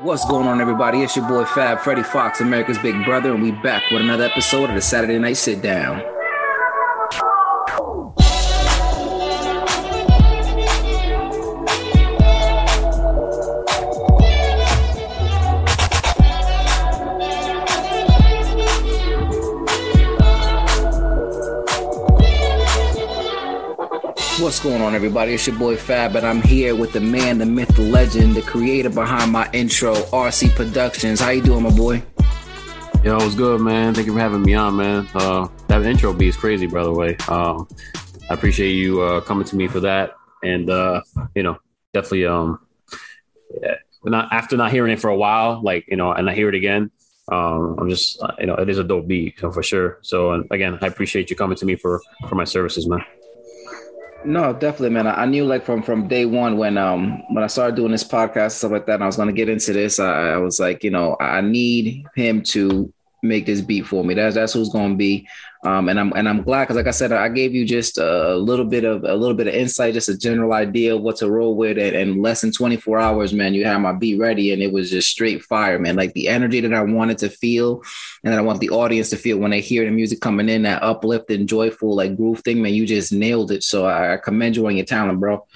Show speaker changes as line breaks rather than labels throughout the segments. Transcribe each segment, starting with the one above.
What's going on, everybody? It's your boy Fab Freddie Fox, America's Big Brother, and we back with another episode of the Saturday Night Sit Down. Going on, everybody? It's your boy Fab, and I'm here with the man, the myth, the legend, the creator behind my intro, RC Productions. How you doing, my boy?
Yo, what's good, man? Thank you for having me on, man. Uh, that intro beat is crazy, by the way. Um, I appreciate you uh, coming to me for that, and uh, you know, definitely. Um, yeah, not after not hearing it for a while, like you know, and I hear it again. Um, I'm just, uh, you know, it is a dope beat, for sure. So, again, I appreciate you coming to me for for my services, man.
No, definitely, man. I, knew like from from day one when um when I started doing this podcast stuff like that, I was gonna get into this. I, I was like, you know, I need him to make this beat for me. That's that's who's gonna be. Um, and I'm and I'm glad because, like I said, I gave you just a little bit of a little bit of insight, just a general idea of what to roll with, and, and less than 24 hours, man, you had my beat ready, and it was just straight fire, man. Like the energy that I wanted to feel, and that I want the audience to feel when they hear the music coming in, that uplifting, joyful, like groove thing, man. You just nailed it. So I, I commend you on your talent, bro.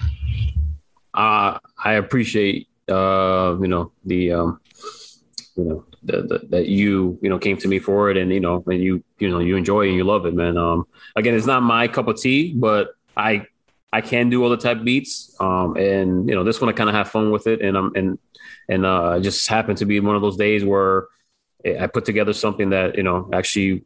Uh, I appreciate uh, you know the um, you know the, that you you know came to me for it and you know and you you know you enjoy and you love it man. Um again it's not my cup of tea but i i can do all the type beats. Um and you know this one i kind of have fun with it and i'm and and uh just happened to be one of those days where i put together something that you know actually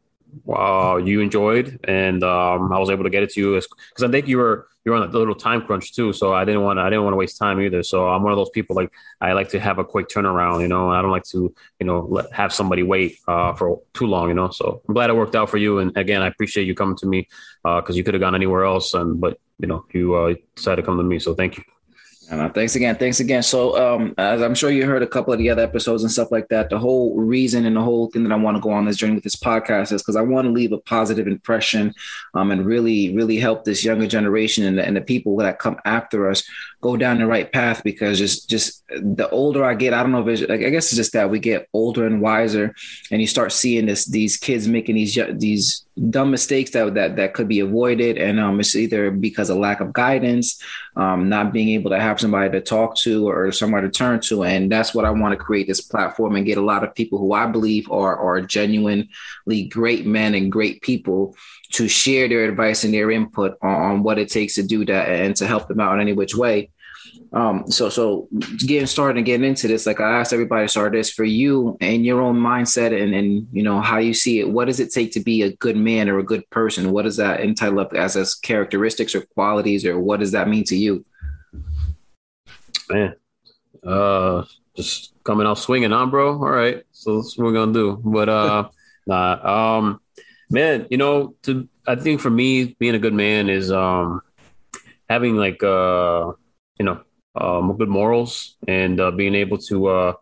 uh, you enjoyed, and um, I was able to get it to you because I think you were you're on a little time crunch too. So I didn't want I didn't want to waste time either. So I'm one of those people like I like to have a quick turnaround, you know. I don't like to you know let, have somebody wait uh, for too long, you know. So I'm glad it worked out for you. And again, I appreciate you coming to me because uh, you could have gone anywhere else, and but you know you uh, decided to come to me. So thank you.
Uh, thanks again. Thanks again. So, um, as I'm sure you heard a couple of the other episodes and stuff like that, the whole reason and the whole thing that I want to go on this journey with this podcast is because I want to leave a positive impression, um, and really, really help this younger generation and the, and the people that come after us go down the right path. Because just, just the older I get, I don't know if it's, like, I guess it's just that we get older and wiser, and you start seeing this, these kids making these, these dumb mistakes that that that could be avoided. And um, it's either because of lack of guidance um, not being able to have somebody to talk to or somebody to turn to. And that's what i want to create this platform and get a lot of people who i believe are are genuinely great men and great people to share their advice and their input on, on what it takes to do that and to help them out in any which way um, so so getting started and getting into this, like I asked everybody to start this for you and your own mindset and and you know how you see it. What does it take to be a good man or a good person? What does that entitle up as as characteristics or qualities, or what does that mean to you?
Man, uh, just coming out swinging on, bro. All right, so that's what we're gonna do. But uh, nah, um, man, you know, to I think for me, being a good man is um having like uh you know um, good morals and uh, being able to uh,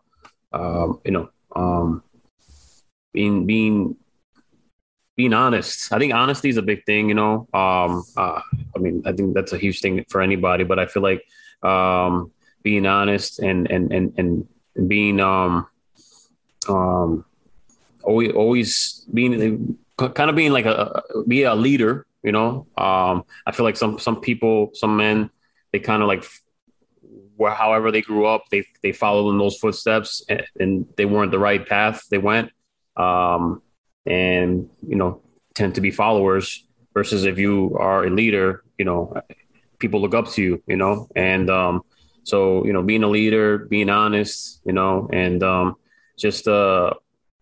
um, you know um, being being being honest. I think honesty is a big thing. You know, um, uh, I mean, I think that's a huge thing for anybody. But I feel like um, being honest and and and and being um um always always being kind of being like a be a leader. You know, um, I feel like some some people, some men, they kind of like where however they grew up, they they followed in those footsteps, and, and they weren't the right path they went, um, and you know tend to be followers. Versus if you are a leader, you know people look up to you, you know, and um, so you know being a leader, being honest, you know, and um, just uh,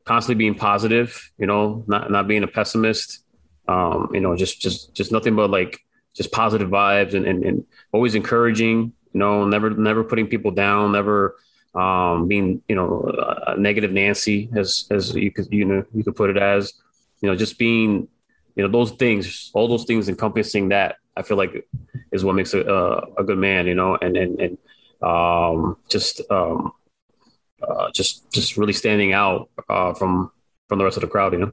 constantly being positive, you know, not not being a pessimist, um, you know, just just just nothing but like just positive vibes and, and, and always encouraging you know, never never putting people down, never um, being you know a negative Nancy as as you could you know you could put it as you know just being you know those things all those things encompassing that I feel like is what makes a a, good man you know and and and um, just um, uh, just just really standing out uh, from from the rest of the crowd you know.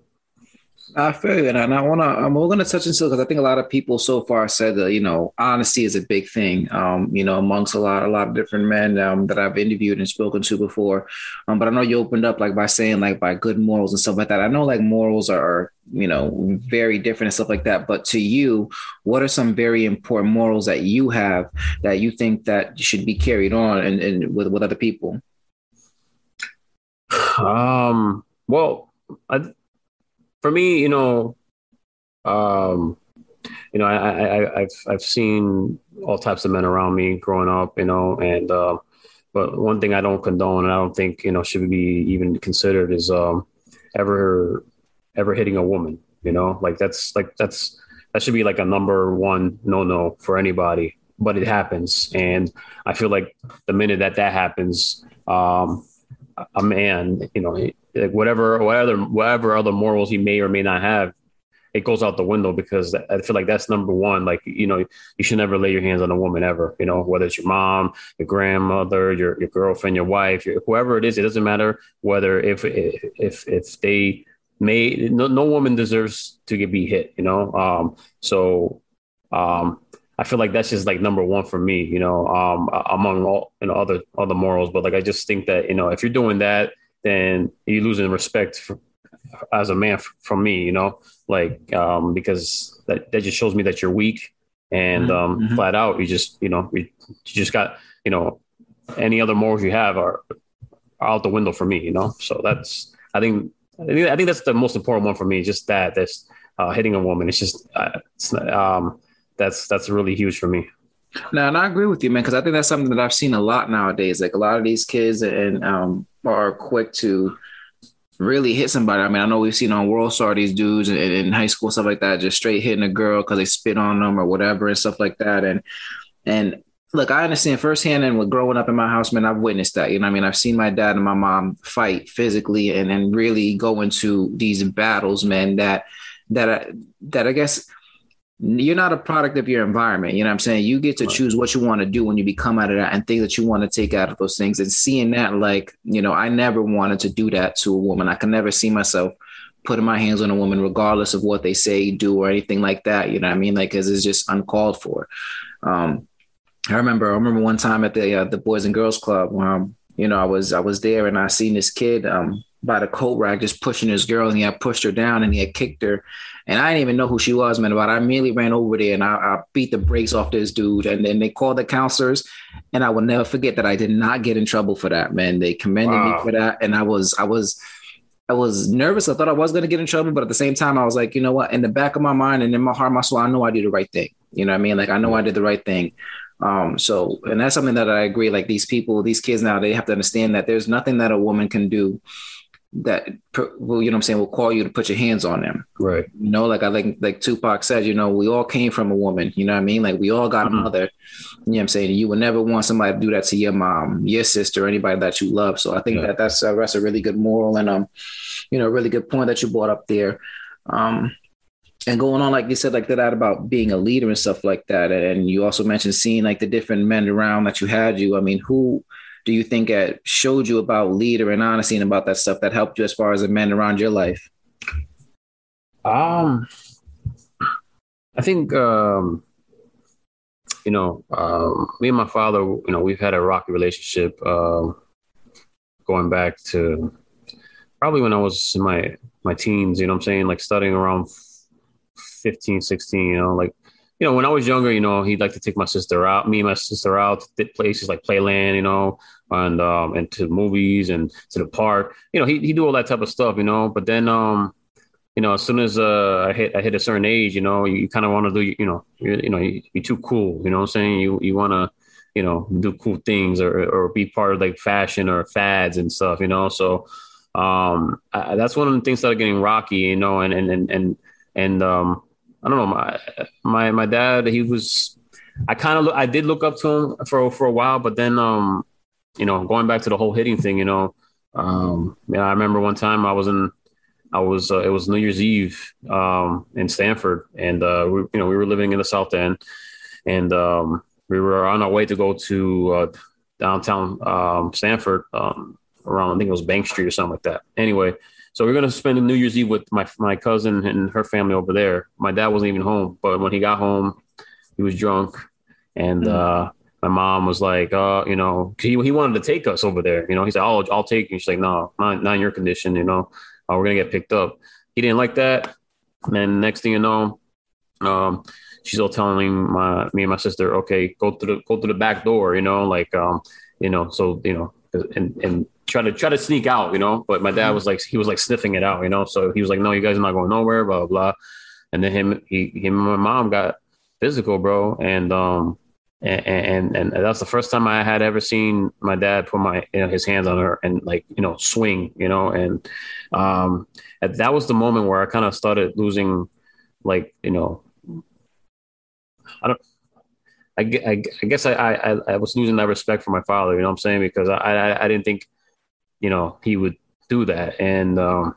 I feel you, and I want to. I'm going to touch into because I think a lot of people so far said that you know honesty is a big thing. Um, you know, amongst a lot, a lot of different men um, that I've interviewed and spoken to before. Um, but I know you opened up like by saying like by good morals and stuff like that. I know like morals are you know very different and stuff like that. But to you, what are some very important morals that you have that you think that should be carried on and, and with with other people?
Um. Well, I for me, you know, um, you know, I, I, have I've seen all types of men around me growing up, you know, and uh, but one thing I don't condone and I don't think you know should be even considered is um, ever ever hitting a woman. You know, like that's like that's that should be like a number one no no for anybody. But it happens, and I feel like the minute that that happens, um, a man, you know, like whatever whatever whatever other morals he may or may not have it goes out the window because I feel like that's number one. Like, you know, you should never lay your hands on a woman ever, you know, whether it's your mom, your grandmother, your, your girlfriend, your wife, your, whoever it is, it doesn't matter whether if, if, if they may, no, no woman deserves to get be hit, you know? Um, so, um, I feel like that's just like number one for me, you know, um, among all, you know, other, other morals. But like, I just think that, you know, if you're doing that, then you're losing respect for, as a man from me, you know, like um, because that, that just shows me that you're weak and mm-hmm. um, mm-hmm. flat out you just you know you, you, just got you know any other morals you have are, are out the window for me, you know. So that's I think I think, I think that's the most important one for me. Just that that's uh, hitting a woman. It's just uh, it's, um, that's that's really huge for me.
No, and I agree with you, man, because I think that's something that I've seen a lot nowadays. Like a lot of these kids and um, are quick to really hit somebody. I mean, I know we've seen on World Star these dudes in, in high school stuff like that, just straight hitting a girl because they spit on them or whatever and stuff like that. And and look, I understand firsthand and with growing up in my house, man, I've witnessed that. You know, I mean, I've seen my dad and my mom fight physically and and really go into these battles, man. That that I, that I guess you're not a product of your environment. You know what I'm saying? You get to choose what you want to do when you become out of that and things that you want to take out of those things. And seeing that, like, you know, I never wanted to do that to a woman. I can never see myself putting my hands on a woman, regardless of what they say, do, or anything like that. You know what I mean? Like, cause it's just uncalled for. Um, I remember, I remember one time at the, uh, the Boys and Girls Club, um, you know, I was, I was there and I seen this kid, um, by the coat rack, just pushing this girl, and he had pushed her down and he had kicked her. And I didn't even know who she was, man. But I immediately ran over there and I, I beat the brakes off this dude. And then they called the counselors, and I will never forget that I did not get in trouble for that, man. They commended wow. me for that, and I was, I was. I was nervous. I thought I was going to get in trouble, but at the same time, I was like, you know what? In the back of my mind and in my heart, my soul, I know I did the right thing. You know what I mean? Like I know I did the right thing. Um, so, and that's something that I agree. Like these people, these kids now, they have to understand that there's nothing that a woman can do that well, you know what I'm saying, will call you to put your hands on them.
Right.
You know, like I think like Tupac said, you know, we all came from a woman, you know what I mean? Like we all got mm-hmm. a mother. You know what I'm saying? You would never want somebody to do that to your mom, your sister, anybody that you love. So I think yeah. that that's uh, that's a really good moral and um, you know, a really good point that you brought up there. Um and going on like you said like that about being a leader and stuff like that and you also mentioned seeing like the different men around that you had you i mean who do you think it showed you about leader and honesty and about that stuff that helped you as far as a man around your life?
Um, I think um, you know, um, me and my father, you know, we've had a rocky relationship uh, going back to probably when I was in my my teens. You know, I'm saying like studying around 15, 16. You know, like you know, when I was younger, you know, he'd like to take my sister out, me and my sister out to places like Playland, you know, and um and to movies and to the park. You know, he he do all that type of stuff, you know. But then um, you know, as soon as uh I hit I hit a certain age, you know, you, you kind of want to do, you know, you, know, you, are too cool, you know what I'm saying? You you want to you know do cool things or or be part of like fashion or fads and stuff, you know. So um, I, that's one of the things that are getting rocky, you know, and and and and and um I don't know. My my my dad, he was. I kind of I did look up to him for for a while, but then um, you know, going back to the whole hitting thing, you know, um, yeah, I remember one time I was in, I was uh, it was New Year's Eve um in Stamford, and uh, we, you know, we were living in the South End, and um, we were on our way to go to uh, downtown um, Stamford um, around I think it was Bank Street or something like that. Anyway, So we are gonna spend New Year's Eve with my my cousin and her family over there. My dad wasn't even home, but when he got home, he was drunk, and mm. uh, my mom was like, uh, you know, he he wanted to take us over there. You know, he said, "Oh, I'll take you." She's like, "No, not not in your condition. You know, uh, we're gonna get picked up." He didn't like that. And next thing you know, um, she's all telling my me and my sister, "Okay, go to the go to the back door." You know, like um, you know, so you know, and and try to try to sneak out, you know. But my dad mm-hmm. was like, he was like sniffing it out, you know. So he was like, no, you guys are not going nowhere, blah blah. blah. And then him, he, him and my mom got physical, bro, and um, and, and and that's the first time I had ever seen my dad put my you know, his hands on her and like you know swing, you know, and um, that was the moment where I kind of started losing, like you know, I don't. I, I, I guess I, I, I was losing that respect for my father, you know what I'm saying? Because I, I, I didn't think you know, he would do that. And, um,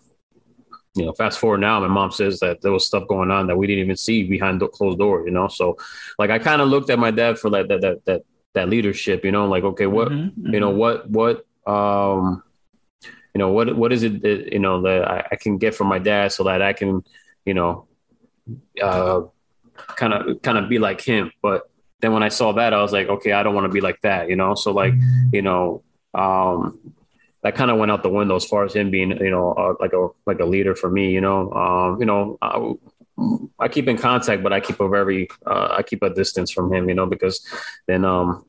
you know, fast forward now, my mom says that there was stuff going on that we didn't even see behind the closed door, you know? So like, I kind of looked at my dad for that, that, that, that, that leadership, you know, like, okay, what, mm-hmm, you know, what, what, um, you know, what, what is it that, you know, that I, I can get from my dad so that I can, you know, uh, kind of, kind of be like him. But then when I saw that, I was like, okay, I don't want to be like that, you know? So like, you know, um, that kind of went out the window as far as him being, you know, uh, like a like a leader for me. You know, um, you know, I, I, keep in contact, but I keep a very uh, I keep a distance from him. You know, because then um,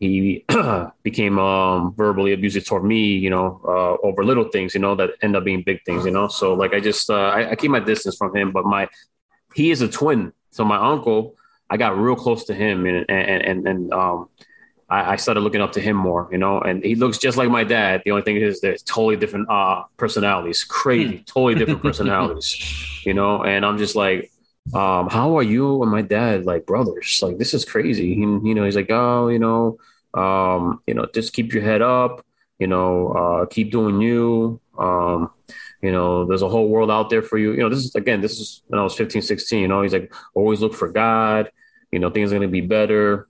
he became um, verbally abusive toward me. You know, uh, over little things. You know, that end up being big things. You know, so like I just uh, I, I keep my distance from him. But my he is a twin, so my uncle. I got real close to him, and and and, and um, I, I, started looking up to him more, you know, and he looks just like my dad. The only thing is there's totally different uh, personalities, crazy, hmm. totally different personalities, you know, and I'm just like, um, how are you and my dad like brothers? Like, this is crazy. He, you know, he's like, oh, you know, um, you know, just keep your head up, you know, uh, keep doing you. Um, you know, there's a whole world out there for you. You know, this is again, this is when I was 15, 16, you know, he's like, always look for God, you know, things are gonna be better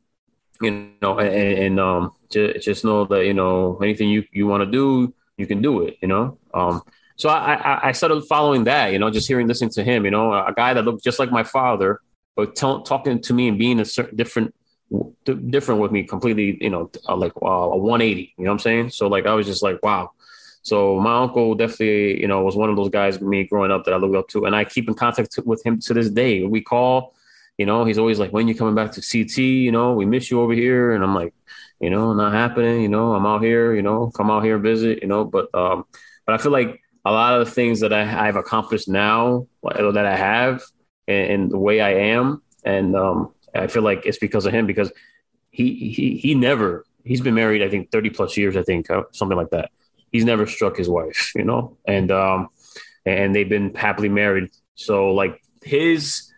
you know, and, and um, just, just know that you know anything you you want to do, you can do it. You know, um, so I, I, I started following that. You know, just hearing, listening to him. You know, a guy that looked just like my father, but t- talking to me and being a certain different different with me completely. You know, uh, like uh, a 180. You know what I'm saying? So like I was just like, wow. So my uncle definitely, you know, was one of those guys me growing up that I looked up to, and I keep in contact with him to this day. We call you know, he's always like, when you coming back to CT? You know, we miss you over here. And I'm like, you know, not happening. You know, I'm out here. You know, come out here visit. You know, but um, but I feel like a lot of the things that I, I've accomplished now, that I have, and, and the way I am, and um, I feel like it's because of him because he he he never he's been married I think 30 plus years I think uh, something like that. He's never struck his wife, you know, and um, and they've been happily married. So like his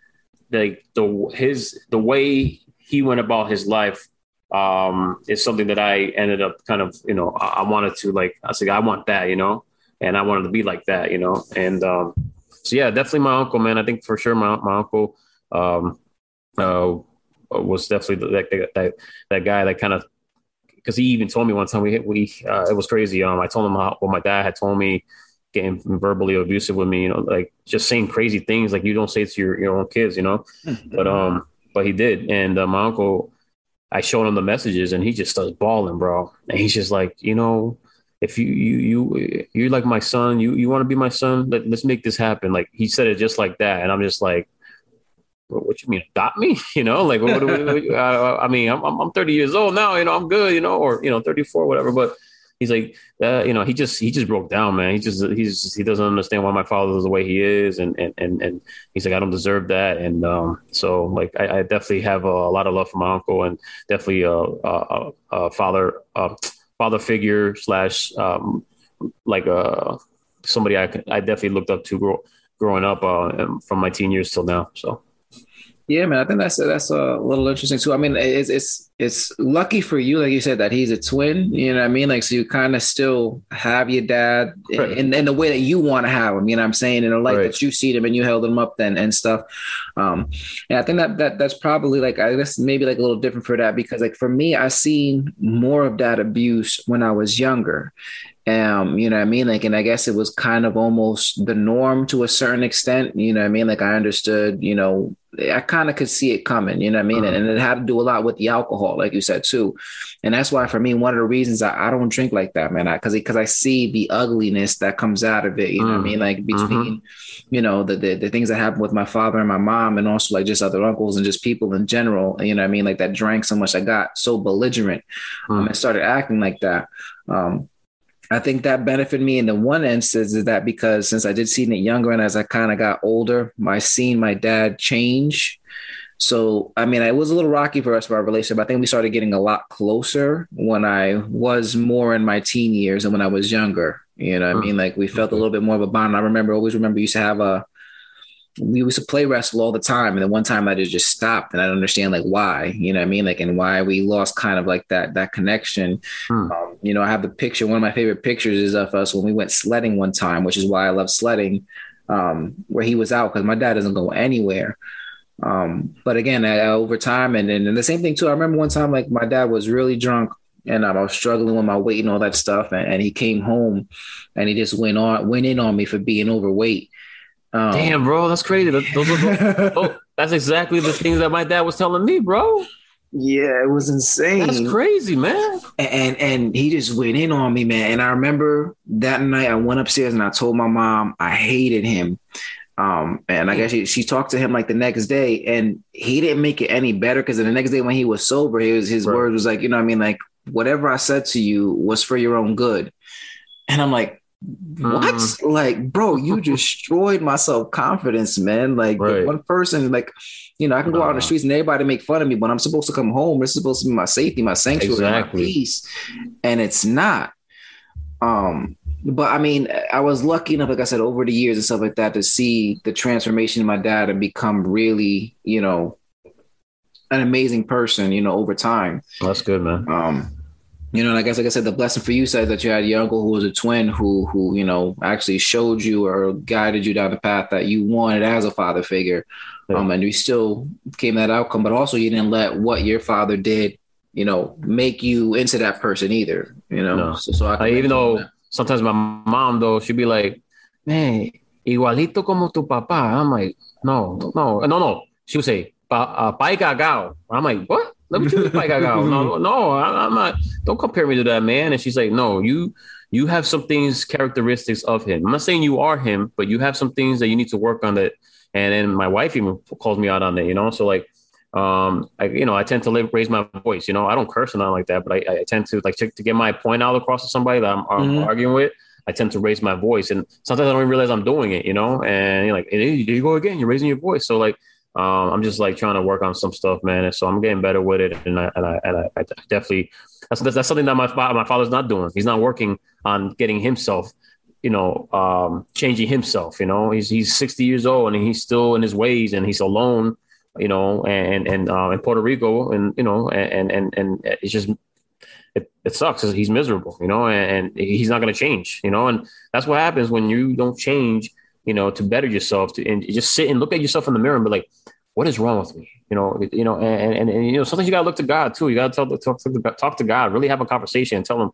like the his the way he went about his life um is something that I ended up kind of you know I, wanted to like I said I want that you know and I wanted to be like that you know and um so yeah definitely my uncle man. I think for sure my my uncle um uh was definitely that that that guy that kind of because he even told me one time we we uh, it was crazy. Um I told him how, what my dad had told me getting verbally abusive with me, you know, like just saying crazy things like you don't say to your, your own kids, you know. Mm-hmm. But um, but he did, and uh, my uncle, I showed him the messages, and he just starts bawling, bro. And he's just like, you know, if you you you you're like my son, you you want to be my son, Let, let's make this happen. Like he said it just like that, and I'm just like. What you mean, adopt me? You know, like what, what, what, I, I mean, I'm I'm 30 years old now. You know, I'm good. You know, or you know, 34, whatever. But he's like, uh, you know, he just he just broke down, man. He just he's just, he doesn't understand why my father is the way he is, and and and and he's like, I don't deserve that, and um, so like I, I definitely have a, a, lot of love for my uncle, and definitely a, a, a father uh, father figure slash um, like a uh, somebody I I definitely looked up to grow, growing up uh, from my teen years till now. So.
Yeah, man, I think that's that's a little interesting too. I mean, it's it's it's lucky for you, like you said, that he's a twin. You know what I mean? Like, so you kind of still have your dad right. in, in the way that you want to have him. You know what I'm saying? In the light right. that you see him and you held him up then and stuff. Um, and I think that that that's probably like I guess maybe like a little different for that because like for me, I seen more of that abuse when I was younger, um, you know what I mean? Like, and I guess it was kind of almost the norm to a certain extent. You know what I mean? Like I understood, you know, I kind of could see it coming, you know what I mean? Uh-huh. And, it had to do a lot with the alcohol, like you said, too. And that's why for me, one of the reasons I, I don't drink like that, man, because because I, see the ugliness that comes out of it, you know uh-huh. what I mean? Like between, uh-huh. you know, the, the, the things that happened with my father and my mom, and also like just other uncles and just people in general, you know what I mean? Like that drank so much, I got so belligerent um, and started acting like that. Um, I think that benefited me in the one instance is that because since I did see it younger and as I kind of got older, my seeing my dad change. So I mean, it was a little rocky for us for our relationship. I think we started getting a lot closer when I was more in my teen years and when I was younger. You know, I mm. mean, like we felt a little bit more of a bond. I remember, always remember, used to have a we used to play wrestle all the time. And then one time I just just stopped and I don't understand like why, you know what I mean? Like, and why we lost kind of like that, that connection. Hmm. Um, you know, I have the picture, one of my favorite pictures is of us when we went sledding one time, which is why I love sledding, um, where he was out because my dad doesn't go anywhere. Um, but again, I, over time and, and, and the same thing too, I remember one time, like my dad was really drunk and I was struggling with my weight and all that stuff. And, and he came home and he just went on, went in on me for being overweight
um, Damn, bro, that's crazy. Those, those, those, oh, that's exactly the things that my dad was telling me, bro.
Yeah, it was insane.
That's crazy, man.
And, and, and he just went in on me, man. And I remember that night I went upstairs and I told my mom I hated him. Um, and I guess she, she talked to him like the next day, and he didn't make it any better because the next day when he was sober, his his right. word was like, you know, I mean, like whatever I said to you was for your own good. And I'm like, what? Mm. Like, bro, you destroyed my self confidence, man. Like, right. one person, like, you know, I can go out on the streets and everybody make fun of me, but I'm supposed to come home. It's supposed to be my safety, my sanctuary, exactly. my peace, and it's not. Um, but I mean, I was lucky enough, like I said, over the years and stuff like that, to see the transformation in my dad and become really, you know, an amazing person. You know, over time.
That's good, man.
Um, you know, and I guess like I said, the blessing for you said that you had your uncle who was a twin who who, you know, actually showed you or guided you down the path that you wanted as a father figure. Yeah. Um, and you still came that outcome, but also you didn't let what your father did, you know, make you into that person either. You know, no.
so, so I, even though that. sometimes my mom though she'd be like, "Man, igualito como tu papá." I'm like, "No, no, no, no." She would say, "Pa, uh, pai cagao." I'm like, "What?" Let me choose Mike Agao. No, no, I, am not. Don't compare me to that man. And she's like, no, you you have some things characteristics of him. I'm not saying you are him, but you have some things that you need to work on. That, and then my wife even calls me out on that. You know, so like, um, I you know I tend to live, raise my voice. You know, I don't curse or nothing like that, but I, I tend to like to, to, get my point out across to somebody that I'm, I'm mm-hmm. arguing with. I tend to raise my voice, and sometimes I don't even realize I'm doing it. You know, and you're like, hey, there you go again. You're raising your voice. So like um, I'm just like trying to work on some stuff, man. And so I'm getting better with it. And I, and I, and I, I definitely, that's, that's something that my, my father's not doing. He's not working on getting himself, you know, um, changing himself, you know, he's, he's 60 years old and he's still in his ways and he's alone, you know, and, and, uh, in Puerto Rico and, you know, and, and, and it's just, it, it sucks. He's miserable, you know, and, and he's not going to change, you know, and that's what happens when you don't change you know, to better yourself to, and just sit and look at yourself in the mirror and be like, what is wrong with me? You know, you know, and, and, and you know, sometimes you gotta look to God too. You gotta talk, talk, talk, talk to God, really have a conversation and tell him,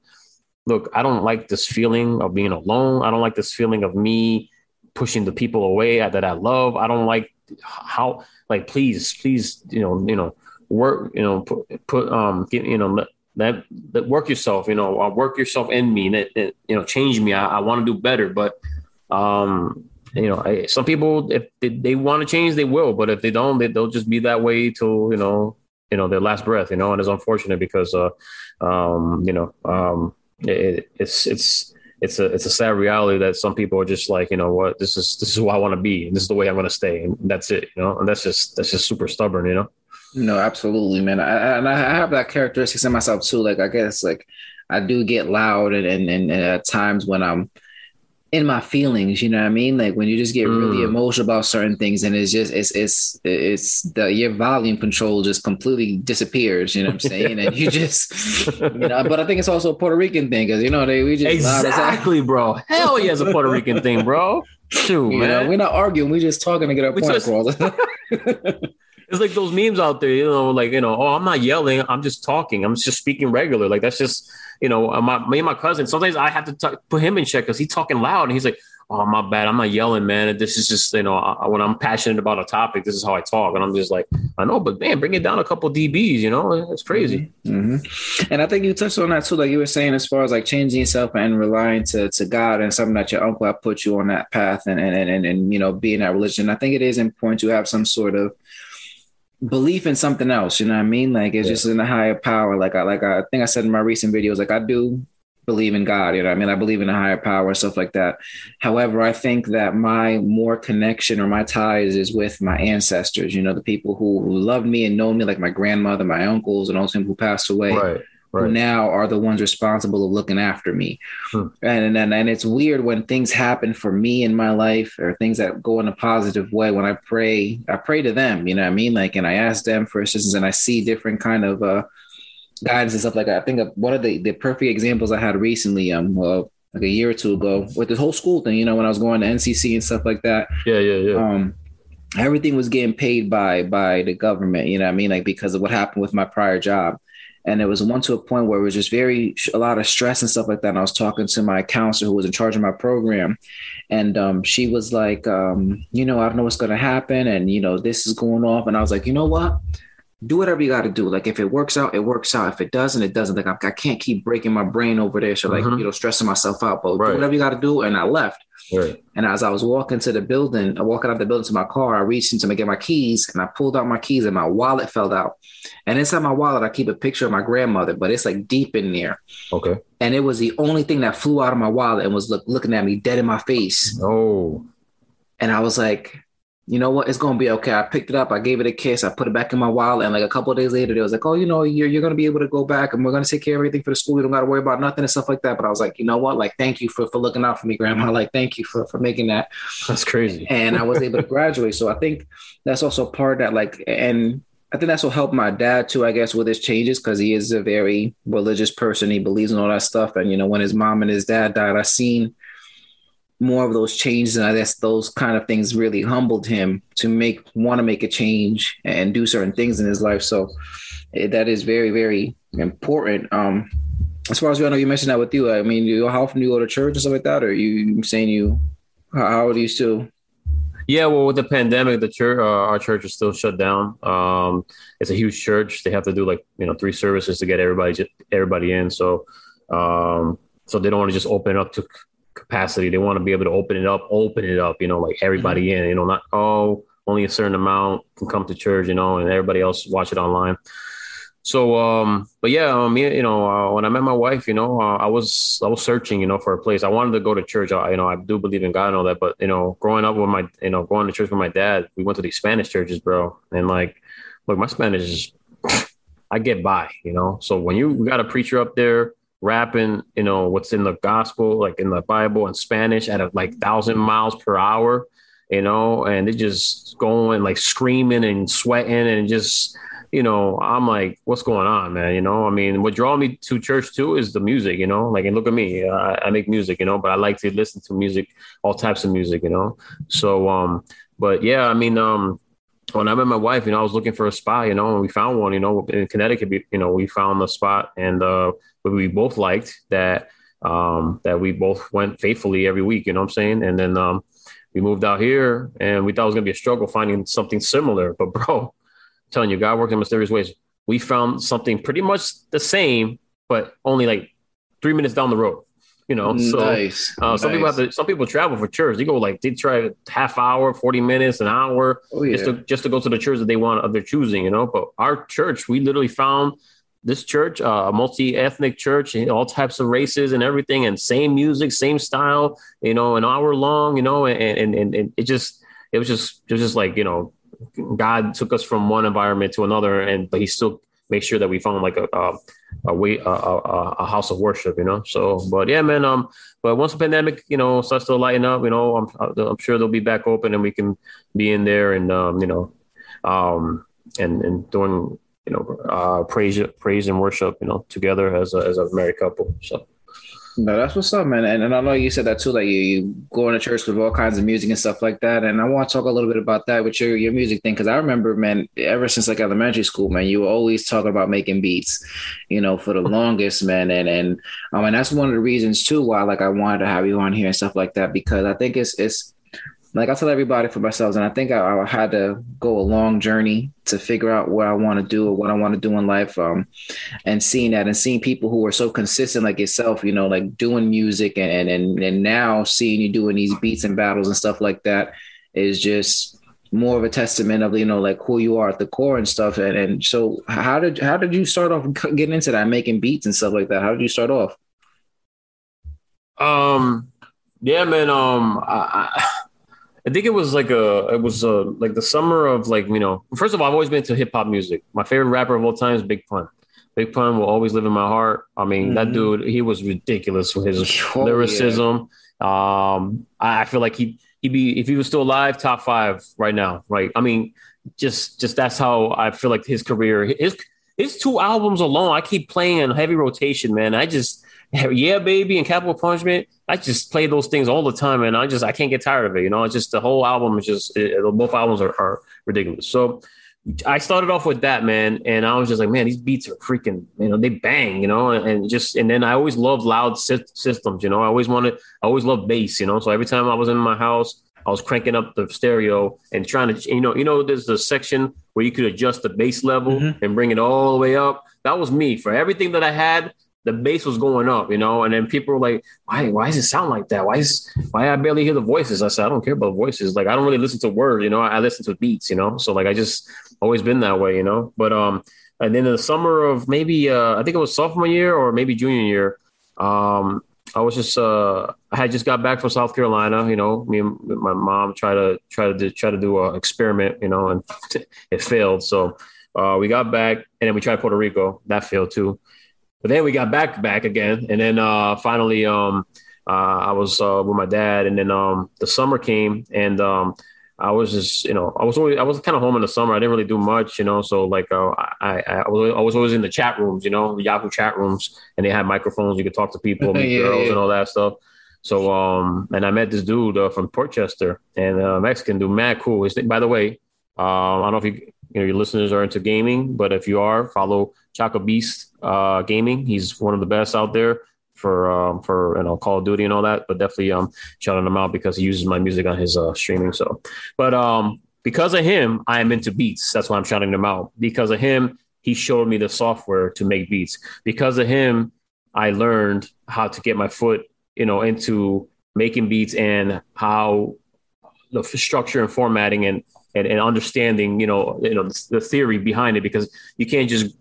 look, I don't like this feeling of being alone. I don't like this feeling of me pushing the people away that I love. I don't like how, like, please, please, you know, you know, work, you know, put, put um, get, you know, that, that work yourself, you know, uh, work yourself in me and it, it you know, change me. I, I want to do better, but, um, you know, I, some people if they, they want to change, they will, but if they don't, they, they'll just be that way till you know, you know, their last breath. You know, and it's unfortunate because, uh, um, you know, um, it, it's it's it's a it's a sad reality that some people are just like, you know, what this is this is who I want to be, and this is the way I'm going to stay, and that's it. You know, and that's just that's just super stubborn. You know.
No, absolutely, man. I, and I have that characteristics in myself too. Like I guess like I do get loud and and, and at times when I'm in my feelings, you know what I mean? Like when you just get really mm. emotional about certain things and it's just it's it's it's the your volume control just completely disappears, you know what I'm saying? and you just you know, but I think it's also a Puerto Rican thing because you know they we just
Exactly, bro. Hell yeah, it's a Puerto Rican thing, bro. Shoot, you man. Know,
we're not arguing, we're just talking to get our we point across.
it's like those memes out there, you know, like, you know, oh, I'm not yelling, I'm just talking, I'm just speaking regular. Like that's just you know, uh, my, me and my cousin, sometimes I have to put him in check because he's talking loud and he's like, oh, my bad. I'm not yelling, man. This is just, you know, I, when I'm passionate about a topic, this is how I talk. And I'm just like, I know, but man, bring it down a couple dBs, you know, it's crazy.
Mm-hmm. mm-hmm. And I think you touched on that too, like you were saying, as far as like changing yourself and relying to, to God and something that your uncle put you on that path and, and, and, and, you know, being that religion. I think it is important to have some sort of, belief in something else. You know what I mean? Like it's yeah. just in a higher power. Like I like I think I said in my recent videos, like I do believe in God. You know what I mean? I believe in a higher power and stuff like that. However, I think that my more connection or my ties is with my ancestors, you know, the people who, who loved me and know me, like my grandmother, my uncles, and all them who passed away.
Right right.
who now are the ones responsible of looking after me. Hmm. And, and and it's weird when things happen for me in my life or things that go in a positive way. When I pray, I pray to them. You know what I mean? Like, and I ask them for assistance, and I see different kind of uh, guidance and stuff like that. I think one of the the perfect examples I had recently, um, well, like a year or two ago, with this whole school thing. You know, when I was going to NCC and stuff like that.
Yeah, yeah, yeah.
Um, everything was getting paid by by the government you know what i mean like because of what happened with my prior job and it was one to a point where it was just very a lot of stress and stuff like that. And I was talking to my counselor who was in charge of my program, and um, she was like, um, you know, I don't know what's going to happen, and you know, this is going off. And I was like, you know what? Do whatever you got to do. Like if it works out, it works out. If it doesn't, it doesn't. Like I, I can't keep breaking my brain over there. So like mm-hmm. you know, stressing myself out. But right. do whatever you got to do. And I left. Right. And as I was walking to the building, uh, walking out the building to my car, I reached into to get my keys and I pulled out my keys and my wallet fell out. And inside my wallet, I keep a picture of my grandmother, but it's like deep in there.
Okay.
And it was the only thing that flew out of my wallet and was look, looking at me dead in my face.
Oh.
And I was like, you know what? It's gonna be okay. I picked it up, I gave it a kiss, I put it back in my wallet, and like a couple of days later, they was like, "Oh, you know, you're you're gonna be able to go back, and we're gonna take care of everything for the school. You don't gotta worry about nothing and stuff like that." But I was like, you know what? Like, thank you for for looking out for me, Grandma. Like, thank you for for making that.
That's crazy.
And I was able to graduate, so I think that's also part of that like, and I think that's what helped my dad too, I guess, with his changes because he is a very religious person. He believes in all that stuff, and you know, when his mom and his dad died, I seen more of those changes and i guess those kind of things really humbled him to make want to make a change and do certain things in his life. So it, that is very very important. Um as far as you know you mentioned that with you. I mean you, how often do you go to church and stuff like that or you saying you how, are you still?
Yeah, well, with the pandemic, the church, uh, our church is still shut down. Um, it's a huge church; they have to do like you know three services to get everybody everybody in. So, um, so they don't want to just open up to capacity. They want to be able to open it up, open it up, you know, like everybody mm-hmm. in, you know, not, oh, only a certain amount can come to church, you know, and everybody else watch it online. So, um, but yeah, um, you know, uh, when I met my wife, you know, uh, I was, I was searching, you know, for a place. I wanted to go to church. I, you know, I do believe in God and all that, but you know, growing up with my, you know, going to church with my dad, we went to these Spanish churches, bro. And like, look, my Spanish is, I get by, you know? So when you got a preacher up there, rapping, you know, what's in the gospel, like in the Bible in Spanish at a like thousand miles per hour, you know, and they just going like screaming and sweating and just, you know, I'm like, what's going on, man? You know, I mean, what draw me to church too is the music, you know, like, and look at me, I, I make music, you know, but I like to listen to music, all types of music, you know? So, um, but yeah, I mean, um, when I met my wife, you know, I was looking for a spot, you know, and we found one, you know, in Connecticut, you know, we found the spot and uh, we both liked that, um, that we both went faithfully every week, you know what I'm saying? And then um, we moved out here and we thought it was going to be a struggle finding something similar. But, bro, I'm telling you, God worked in mysterious ways. We found something pretty much the same, but only like three minutes down the road you know. So nice. Uh, some nice. people have to, some people travel for church. They go like they try half hour, forty minutes, an hour, oh, yeah. just to just to go to the church that they want of their choosing, you know. But our church, we literally found this church, uh, a multi-ethnic church, all types of races and everything, and same music, same style, you know, an hour long, you know, and and and, and it just it was just it was just like you know, God took us from one environment to another, and but He still make sure that we found like a, a a way a, a, a, house of worship, you know. So, but yeah, man. Um, but once the pandemic, you know, starts to lighten up, you know, I'm I'm sure they'll be back open and we can be in there and um, you know, um, and and doing you know uh praise praise and worship, you know, together as a as a married couple. So.
No, that's what's up, man. And, and I know you said that too, that you, you go into church with all kinds of music and stuff like that. And I want to talk a little bit about that with your, your music thing. Cause I remember, man, ever since like elementary school, man, you were always talking about making beats, you know, for the longest, man. And, and, um, and that's one of the reasons too, why like I wanted to have you on here and stuff like that, because I think it's, it's, like I tell everybody for myself, and I think I, I, had to go a long journey to figure out what I want to do or what I want to do in life. Um, and seeing that and seeing people who are so consistent like yourself, you know, like doing music and and and now seeing you doing these beats and battles and stuff like that is just more of a testament of you know like who you are at the core and stuff. And and so how did how did you start off getting into that, making beats and stuff like that? How did you start off?
Um. Yeah, man. Um. I, I I think it was like a it was a like the summer of like you know first of all I've always been to hip hop music. My favorite rapper of all time is Big Pun. Big Pun will always live in my heart. I mean mm-hmm. that dude he was ridiculous with his oh, lyricism. Yeah. Um, I feel like he he be if he was still alive top five right now. Right. I mean just just that's how I feel like his career his his two albums alone I keep playing in heavy rotation man. I just yeah, baby, and Capital Punishment. I just play those things all the time, and I just I can't get tired of it. You know, it's just the whole album is just it, both albums are, are ridiculous. So I started off with that man, and I was just like, man, these beats are freaking, you know, they bang, you know, and, and just and then I always loved loud systems, you know. I always wanted, I always loved bass, you know. So every time I was in my house, I was cranking up the stereo and trying to, you know, you know, there's a section where you could adjust the bass level mm-hmm. and bring it all the way up. That was me for everything that I had the bass was going up, you know, and then people were like, why, why does it sound like that? Why is, why I barely hear the voices? I said, I don't care about voices. Like, I don't really listen to words, you know, I listen to beats, you know? So like, I just always been that way, you know, but, um, and then in the summer of maybe, uh, I think it was sophomore year or maybe junior year, um, I was just, uh, I had just got back from South Carolina, you know, me and my mom tried to try to do, try to do an experiment, you know, and it failed. So, uh, we got back and then we tried Puerto Rico. That failed too. But then we got back back again, and then uh, finally, um, uh, I was uh, with my dad, and then um, the summer came, and um, I was just, you know, I was always, I was kind of home in the summer. I didn't really do much, you know. So like, uh, I, I was, I was always in the chat rooms, you know, the Yahoo chat rooms, and they had microphones. You could talk to people, meet yeah, girls, yeah. and all that stuff. So, um, and I met this dude uh, from Port Chester, and uh, Mexican dude, mad cool. His, by the way, uh, I don't know if you, you know, your listeners are into gaming, but if you are, follow Chaka Beast uh, Gaming. He's one of the best out there for um, for you know Call of Duty and all that. But definitely um shouting him out because he uses my music on his uh, streaming. So, but um because of him, I am into beats. That's why I'm shouting him out. Because of him, he showed me the software to make beats. Because of him, I learned how to get my foot you know into making beats and how the structure and formatting and and, and understanding, you know, you know the theory behind it because you can't just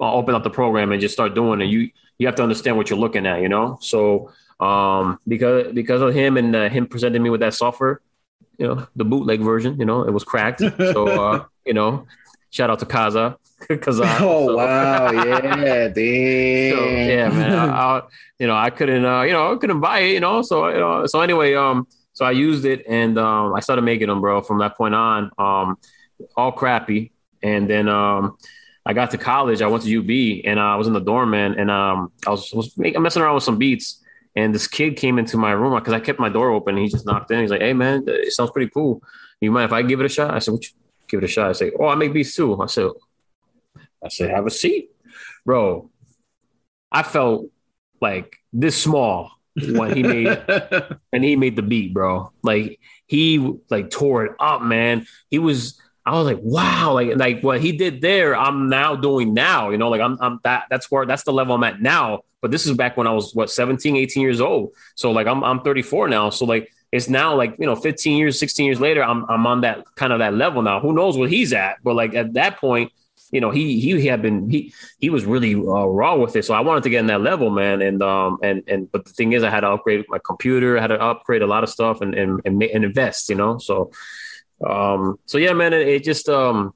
open up the program and just start doing it. You you have to understand what you're looking at, you know. So um, because because of him and uh, him presenting me with that software, you know, the bootleg version, you know, it was cracked. So uh, you know, shout out to Kazaa. Kazaa.
Oh so. wow, yeah, damn. So,
yeah, man. I, I, you know, I couldn't, uh, you know, I couldn't buy it, you know. So, you know, so anyway, um, so I used it and um, I started making them, bro. From that point on, um, all crappy. And then um, I got to college. I went to UB and uh, I was in the dorm, man. And um, I was, was making, messing around with some beats. And this kid came into my room because I kept my door open. And he just knocked in. He's like, "Hey, man, it sounds pretty cool. You mind if I give it a shot?" I said, "What? You, give it a shot." I said, "Oh, I make beats too." I said, "I said, have a seat, bro." I felt like this small when he made and he made the beat, bro. Like he like tore it up, man. He was I was like, wow, like like what he did there, I'm now doing now. You know, like I'm I'm that that's where that's the level I'm at now. But this is back when I was what 17, 18 years old. So like I'm I'm 34 now. So like it's now like you know 15 years 16 years later i'm, I'm on that kind of that level now who knows what he's at but like at that point you know, he he had been he he was really uh, raw with it. So I wanted to get in that level, man. And um and and but the thing is, I had to upgrade my computer, I had to upgrade a lot of stuff and and and, and invest, you know. So um so yeah, man, it, it just um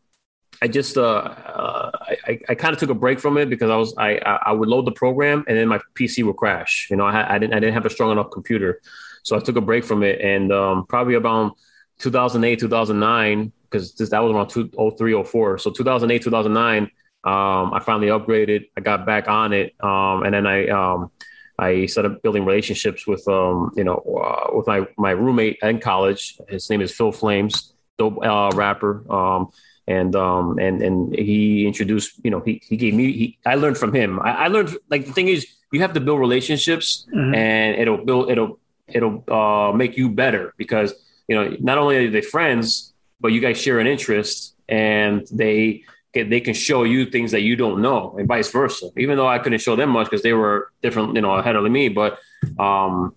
I just uh, uh I, I kind of took a break from it because I was I I would load the program and then my PC would crash. You know, I, I didn't I didn't have a strong enough computer, so I took a break from it. And um, probably about 2008 2009 because that was around 2003 04. So 2008 2009, um, I finally upgraded. I got back on it, um, and then I um, I started building relationships with um, you know uh, with my my roommate in college. His name is Phil Flames, dope uh, rapper. Um, and um and and he introduced you know he he gave me he I learned from him. I, I learned like the thing is you have to build relationships mm-hmm. and it'll build it'll it'll uh, make you better because you know not only are they friends but you guys share an interest and they they can show you things that you don't know and vice versa even though i couldn't show them much because they were different you know ahead of me but um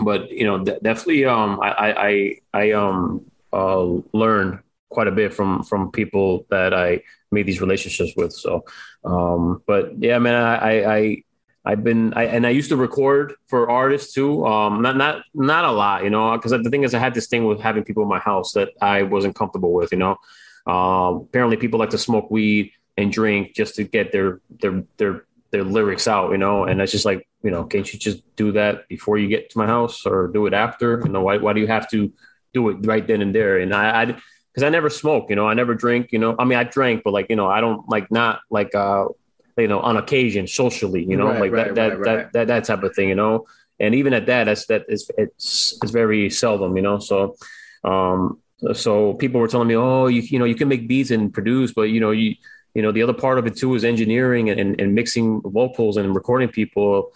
but you know definitely um i i i um uh learned quite a bit from from people that I made these relationships with. So, um, but yeah, man, I, I I've been I, and I used to record for artists too. Um, not not not a lot, you know, because the thing is, I had this thing with having people in my house that I wasn't comfortable with. You know, um, apparently people like to smoke weed and drink just to get their their their their lyrics out. You know, and it's just like you know, can't you just do that before you get to my house or do it after? You know, why why do you have to do it right then and there? And I, I because I never smoke, you know, I never drink, you know. I mean, I drank, but like, you know, I don't like not like uh, you know, on occasion socially, you know, right, like right, that, right, that, that that that type of thing, you know. And even at that, that's that is it's it's very seldom, you know. So, um, so people were telling me, oh, you you know, you can make beats and produce, but you know, you you know, the other part of it too is engineering and, and, and mixing vocals and recording people.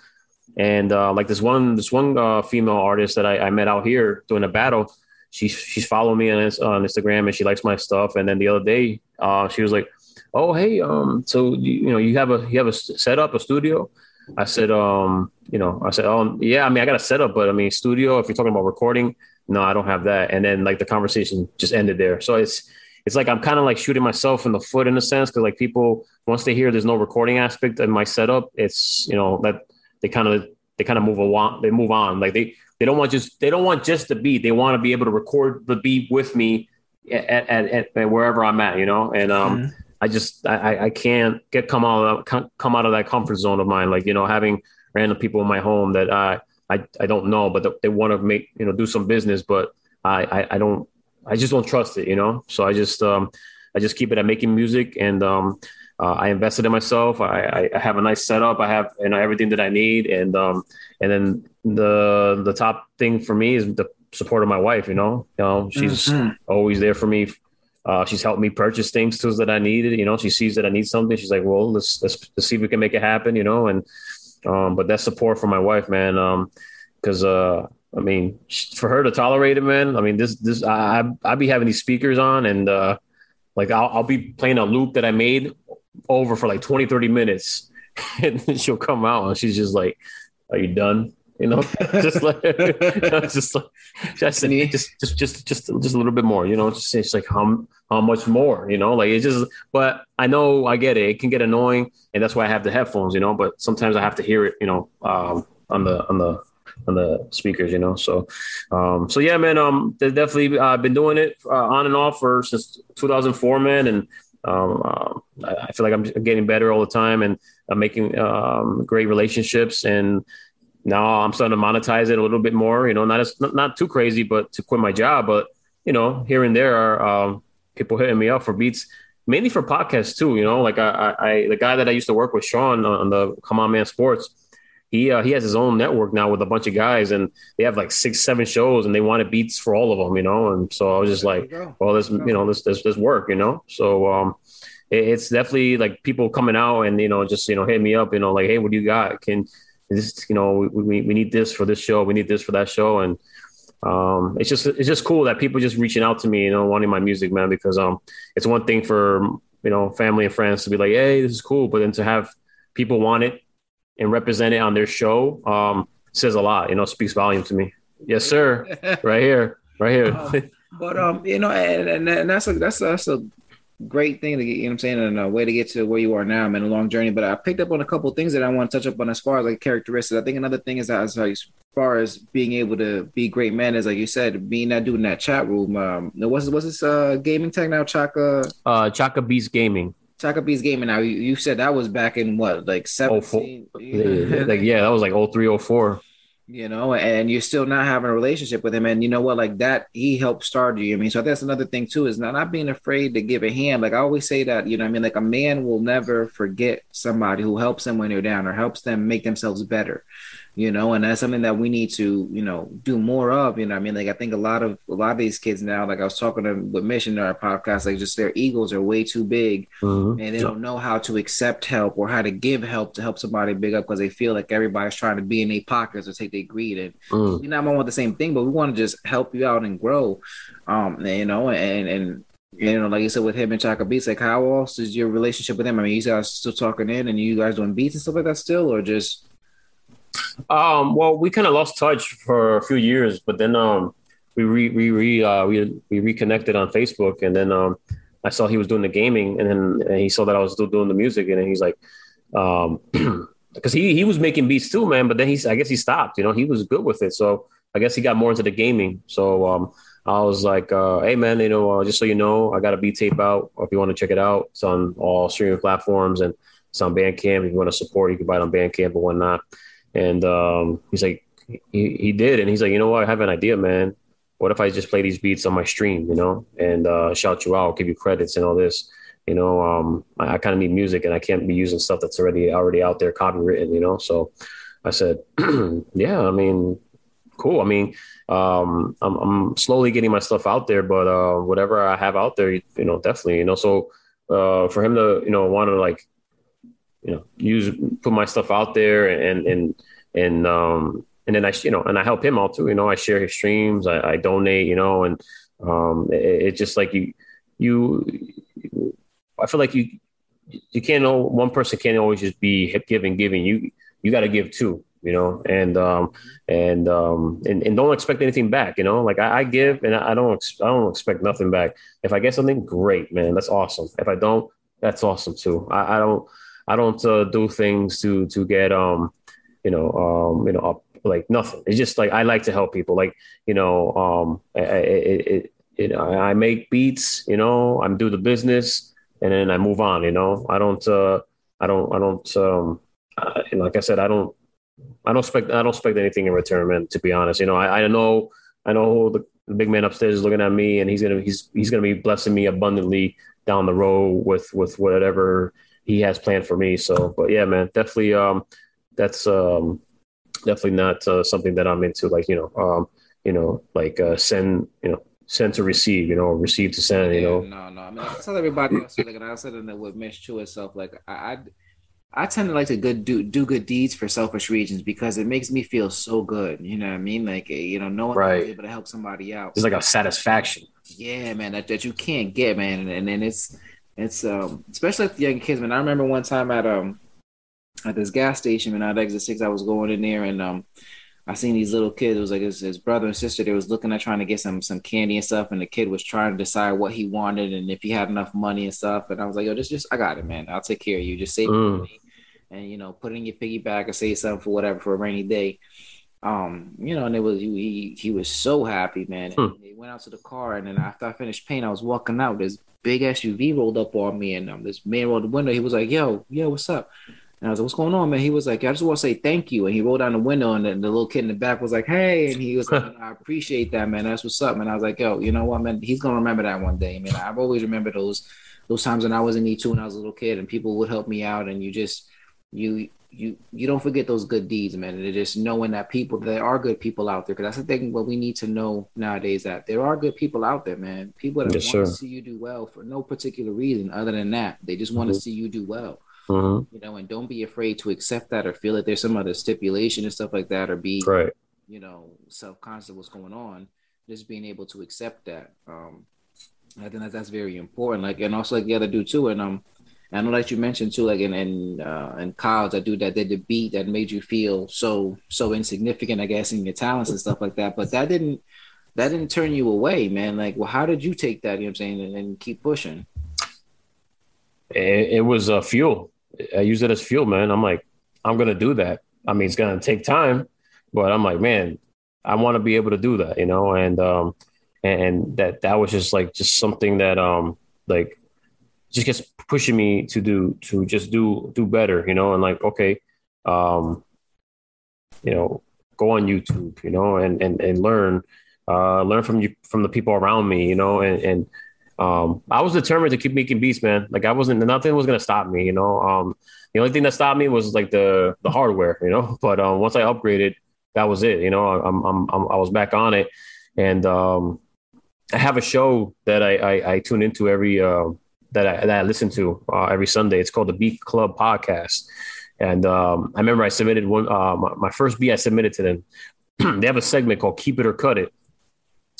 And uh, like this one, this one uh, female artist that I, I met out here doing a battle, she's she's following me on, on Instagram and she likes my stuff. And then the other day, uh, she was like, "Oh, hey, um, so you, you know you have a you have a setup, a studio?" I said, um, you know, I said, oh, yeah, I mean, I got a setup, but I mean, studio. If you're talking about recording, no, I don't have that. And then like the conversation just ended there. So it's it's like I'm kind of like shooting myself in the foot in a sense because like people once they hear there's no recording aspect in my setup, it's you know that they kind of they kind of move on. They move on. Like they they don't want just they don't want just the beat. They want to be able to record the beat with me at, at, at, at wherever I'm at, you know. And um, mm-hmm. I just I, I can't get come out of come out of that comfort zone of mine. Like you know, having random people in my home that I I, I don't know, but they want to make you know do some business, but I, I, I don't I just don't trust it, you know. So I just um I just keep it at making music and um uh, I invested in myself. I, I, have a nice setup. I have you know everything that I need, and um, and then the the top thing for me is the support of my wife. You know, you know she's mm-hmm. always there for me. Uh, she's helped me purchase things too that I needed. You know, she sees that I need something. She's like, well, let's let's, let's see if we can make it happen. You know, and um, but that support from my wife, man, because um, uh, I mean, for her to tolerate it, man. I mean, this this I I be having these speakers on and. uh like I'll, I'll be playing a loop that I made over for like 20, 30 minutes. And then she'll come out and she's just like, Are you done? You know, just like just like just, just just just just just a little bit more, you know, just it's like how how much more, you know, like it's just but I know I get it. It can get annoying and that's why I have the headphones, you know, but sometimes I have to hear it, you know, um, on the on the on the speakers, you know. So, um, so yeah, man. Um, I've definitely uh, been doing it uh, on and off for since 2004, man, and um, uh, I feel like I'm getting better all the time, and I'm making um, great relationships, and now I'm starting to monetize it a little bit more. You know, not as not too crazy, but to quit my job, but you know, here and there are um, people hitting me up for beats mainly for podcasts too. You know, like I, I, the guy that I used to work with, Sean, on the Come On Man Sports he uh, he has his own network now with a bunch of guys, and they have like six, seven shows, and they wanted beats for all of them, you know. And so I was just like, well, this, you know, this this this work, you know. So um, it, it's definitely like people coming out and you know just you know hit me up, you know, like, hey, what do you got? Can this, you know, we, we we need this for this show, we need this for that show, and um, it's just it's just cool that people just reaching out to me, you know, wanting my music, man, because um, it's one thing for you know family and friends to be like, hey, this is cool, but then to have people want it and represent it on their show um, says a lot. You know, speaks volume to me. Yes, sir. right here, right here.
Um, but um, you know, and, and, and that's a that's that's a great thing to get, you know what I'm saying, and a way to get to where you are now, I'm in a long journey. But I picked up on a couple things that I want to touch up on as far as like characteristics. I think another thing is that as, as far as being able to be great men is like you said, being that dude in that chat room. Um, what's what's this uh gaming tech now? Chaka.
Uh, Chaka Beast Gaming.
Chaka Beast Gaming. Now you, you said that was back in what like oh, seventeen?
Oh, yeah. like yeah, that was like 0304
you know, and you're still not having a relationship with him. And you know what, like that, he helped start you. I mean, so that's another thing too, is not, not being afraid to give a hand. Like I always say that, you know, I mean, like a man will never forget somebody who helps them when they're down or helps them make themselves better you know, and that's something that we need to, you know, do more of. You know, I mean, like I think a lot of a lot of these kids now, like I was talking to with Mission in our podcast, like just their egos are way too big, mm-hmm. and they don't know how to accept help or how to give help to help somebody big up because they feel like everybody's trying to be in their pockets or take their greed. And mm. you know, I want the same thing, but we want to just help you out and grow. Um, you know, and and you know, like you said with him and Chaka Beats, like how else is your relationship with him? I mean, you guys still talking in and you guys doing beats and stuff like that still, or just
um, well, we kind of lost touch for a few years, but then um, we re, re, uh, we we reconnected on Facebook, and then um, I saw he was doing the gaming, and then and he saw that I was still doing the music, and then he's like, um, because he he was making beats too, man. But then he's I guess he stopped. You know, he was good with it, so I guess he got more into the gaming. So um, I was like, uh, hey man, you know, uh, just so you know, I got a beat tape out. If you want to check it out, it's on all streaming platforms and it's on Bandcamp. If you want to support, you can buy it on Bandcamp and whatnot. And um, he's like, he, he did. And he's like, you know what? I have an idea, man. What if I just play these beats on my stream, you know, and uh, shout you out, give you credits and all this? You know, um, I, I kind of need music and I can't be using stuff that's already already out there, copywritten, you know? So I said, yeah, I mean, cool. I mean, um, I'm, I'm slowly getting my stuff out there, but uh, whatever I have out there, you know, definitely, you know, so uh, for him to, you know, want to like you know use put my stuff out there and and and um and then I you know and I help him out too. You know, I share his streams, I, I donate, you know, and um it's just like you you I feel like you you can't know one person can't always just be giving giving. You you got to give too you know and um and um and, and don't expect anything back you know like i, I give and I, I don't i don't expect nothing back. If i get something great man that's awesome. If i don't that's awesome too. I, I don't I don't uh, do things to to get um you know um you know up like nothing. It's just like I like to help people. Like you know um it, it, it, I make beats. You know I do the business and then I move on. You know I don't uh I don't I don't um uh, like I said I don't I don't expect I don't expect anything in return, man. To be honest, you know I, I know I know the, the big man upstairs is looking at me and he's gonna he's he's gonna be blessing me abundantly down the road with with whatever he has planned for me. So, but yeah, man, definitely, um, that's um, definitely not uh, something that I'm into. Like you know, um, you know, like uh, send, you know, send to receive, you know, receive to send, you know.
No, no, I mean, I tell everybody else, like, and I said the with Mitch to itself, like I, I, I tend to like to good do do good deeds for selfish reasons because it makes me feel so good. You know what I mean? Like you know, knowing right. able to help somebody out.
It's like a satisfaction.
Yeah, man, that, that you can't get, man, and, and then it's it's um especially with the young kids, man. I remember one time at um at this gas station, and at exit six, I was going in there and um I seen these little kids. It was like his, his, brother and sister. They was looking at trying to get some some candy and stuff, and the kid was trying to decide what he wanted and if he had enough money and stuff. And I was like, yo, just just I got it, man. I'll take care of you. Just save mm. money and you know put it in your piggy bank or save something for whatever for a rainy day. Um, you know, and it was he he was so happy, man. Hmm. And he went out to the car, and then after I finished paying, I was walking out. This big SUV rolled up on me, and um, this man rolled the window. He was like, "Yo, yo, what's up?" And I was like, "What's going on, man?" He was like, "I just want to say thank you." And he rolled down the window, and the, the little kid in the back was like, "Hey!" And he was like, "I appreciate that, man. That's what's up." And I was like, "Yo, you know what, man? He's gonna remember that one day, man. I've always remembered those those times when I was in need too, when I was a little kid, and people would help me out, and you just you you you don't forget those good deeds, man. And just knowing that people there are good people out there, because that's the thing. What we need to know nowadays that there are good people out there, man. People that yes, want sir. to see you do well for no particular reason other than that. They just want mm-hmm. to see you do well. Mm-hmm. You know, and don't be afraid to accept that or feel that there's some other stipulation and stuff like that, or be
right.
You know, self conscious of what's going on. Just being able to accept that. Um, I think that that's very important. Like, and also like the other dude too, and um I know that you mentioned too, like in in, uh, in college, that dude that did the beat that made you feel so so insignificant, I guess, in your talents and stuff like that. But that didn't that didn't turn you away, man. Like, well, how did you take that? You know what I'm saying, and, and keep pushing.
it, it was a uh, fuel. I use it as fuel, man. I'm like, I'm gonna do that. I mean, it's gonna take time, but I'm like, man, I want to be able to do that, you know, and um, and that that was just like just something that um, like just gets pushing me to do to just do do better, you know, and like okay, um, you know, go on YouTube, you know, and and and learn, uh, learn from you from the people around me, you know, and and um, I was determined to keep making beats, man. Like I wasn't nothing was gonna stop me, you know. Um, the only thing that stopped me was like the the hardware, you know. But um, once I upgraded, that was it, you know. I'm I'm, I'm I was back on it, and um, I have a show that I I, I tune into every uh, that I that I listen to uh, every Sunday. It's called the Beat Club Podcast, and um, I remember I submitted one uh, my, my, first beat I submitted to them. they have a segment called "Keep It or Cut It."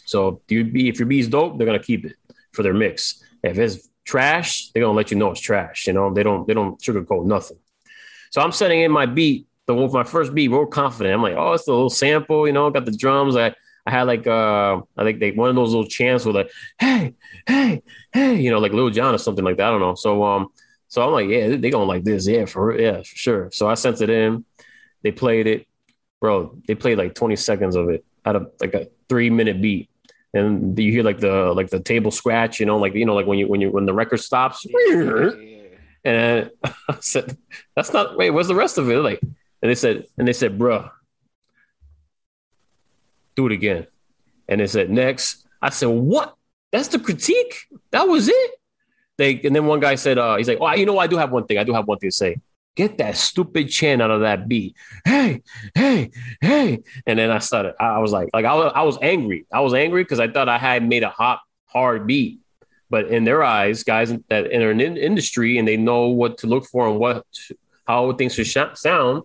So if, you be, if your beat's dope, they're gonna keep it for their mix. If it's trash, they're gonna let you know it's trash. You know, they don't they don't sugarcoat nothing. So I'm setting in my beat, the one my first beat, real confident. I'm like, oh, it's a little sample, you know, got the drums. I I had like uh I think they one of those little chants with like, hey, hey, hey, you know, like Lil Jon or something like that. I don't know. So um, so I'm like, yeah, they gonna like this, yeah, for yeah, for sure. So I sent it in. They played it, bro. They played like 20 seconds of it out of like a three minute beat and you hear like the like the table scratch, you know, like you know, like when you when you when the record stops, yeah. and I said, "That's not wait, what's the rest of it?" Like, and they said, and they said, "Bruh, do it again," and they said, "Next." I said, "What? That's the critique? That was it?" They and then one guy said, uh, "He's like, oh, you know, I do have one thing. I do have one thing to say." get that stupid chant out of that beat. Hey, hey, hey. And then I started, I was like, like I was, I was angry. I was angry because I thought I had made a hot, hard beat. But in their eyes, guys that in an industry and they know what to look for and what, how things should sh- sound,